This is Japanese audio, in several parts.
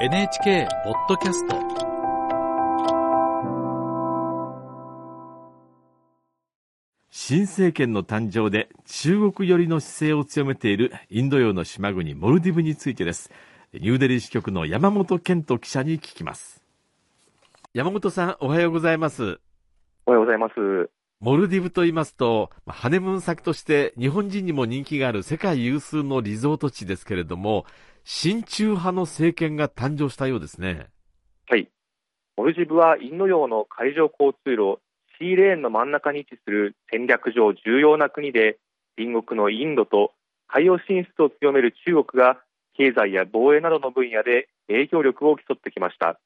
NHK ポッドキャスト。新政権の誕生で中国寄りの姿勢を強めているインド洋の島国モルディブについてです。ニューデリー支局の山本健人記者に聞きます。山本さんおはようございます。おはようございますモルディブと言いますと、ハネムーン先として日本人にも人気がある世界有数のリゾート地ですけれども、親中派の政権が誕生したようですね。はい。モルディブはインド洋の海上交通路、シーレーンの真ん中に位置する戦略上重要な国で、隣国のインドと海洋進出を強める中国が経済や防衛などの分野で影響力を競ってきました。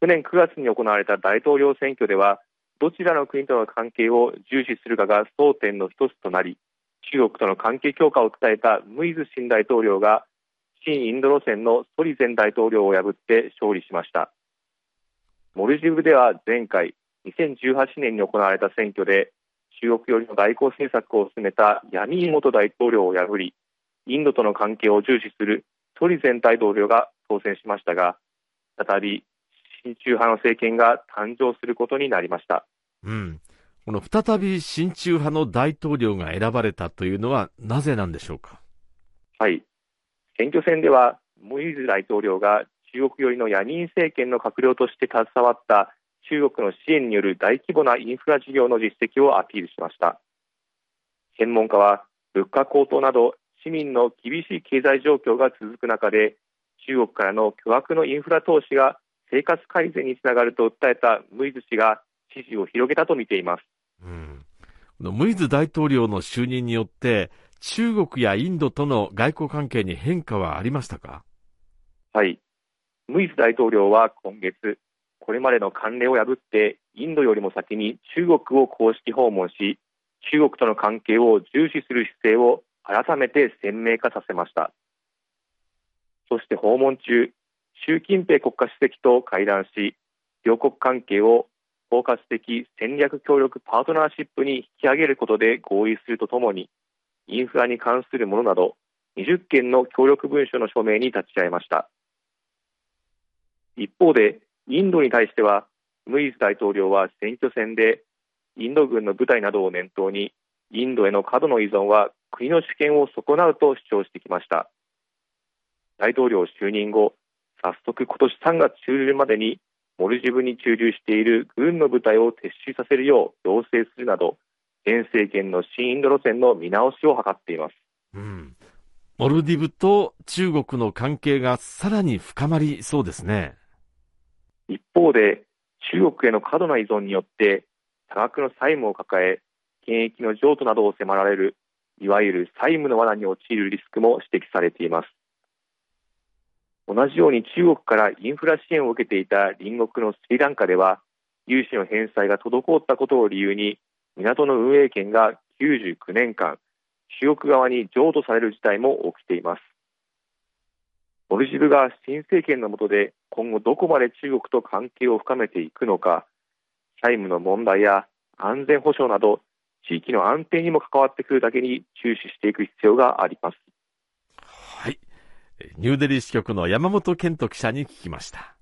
去年9月に行われた大統領選挙では、どちらの国との関係を重視するかが争点の一つとなり中国との関係強化を伝えたムイズ新大統領が新インド路線のソリ前大統領を破って勝利しました。モルジブでは前回2018年に行われた選挙で中国寄りの外交政策を進めたヤミー元大統領を破りインドとの関係を重視するソリ前大統領が当選しましたが再び親中派の政権が誕生することになりました。うん。この再び親中派の大統領が選ばれたというのはなぜなんでしょうか？はい。選挙戦では、モイーズ大統領が中国寄りのヤニン政権の閣僚として携わった中国の支援による大規模なインフラ事業の実績をアピールしました。専門家は、物価高騰など市民の厳しい経済状況が続く中で、中国からの巨額のインフラ投資が生活改善につながると訴えたムイズ氏が支持を広げたと見ています。うん、ムイズ大統領の就任によって中国やインドとの外交関係に変化はありましたか？はい。ムイズ大統領は今月、これまでの慣例を破ってインドよりも先に中国を公式訪問し、中国との関係を重視する姿勢を改めて鮮明化させました。そして訪問中、習近平国家主席と会談し、両国関係を包括的戦略協力パートナーシップに引き上げることで合意するとともに、インフラに関するものなど20件の協力文書の署名に立ち会いました。一方で、インドに対しては、ムイズ大統領は選挙戦で、インド軍の部隊などを念頭に、インドへの過度の依存は国の主権を損なうと主張してきました。大統領就任後、早速今年3月中旬までにモルジブに駐留している軍の部隊を撤収させるよう要請するなど現政権の新インド路線の見直しを図っています、うん、モルディブと中国の関係がさらに深まりそうですね。一方で中国への過度な依存によって多額の債務を抱え権益の譲渡などを迫られるいわゆる債務の罠に陥るリスクも指摘されています同じように中国からインフラ支援を受けていた隣国のスリランカでは融資の返済が滞ったことを理由に港の運営権が99年間中国側に譲渡される事態も起きています。モルジブが新政権の下で今後どこまで中国と関係を深めていくのか債務の問題や安全保障など地域の安定にも関わってくるだけに注視していく必要があります。ニューデリー支局の山本健人記者に聞きました。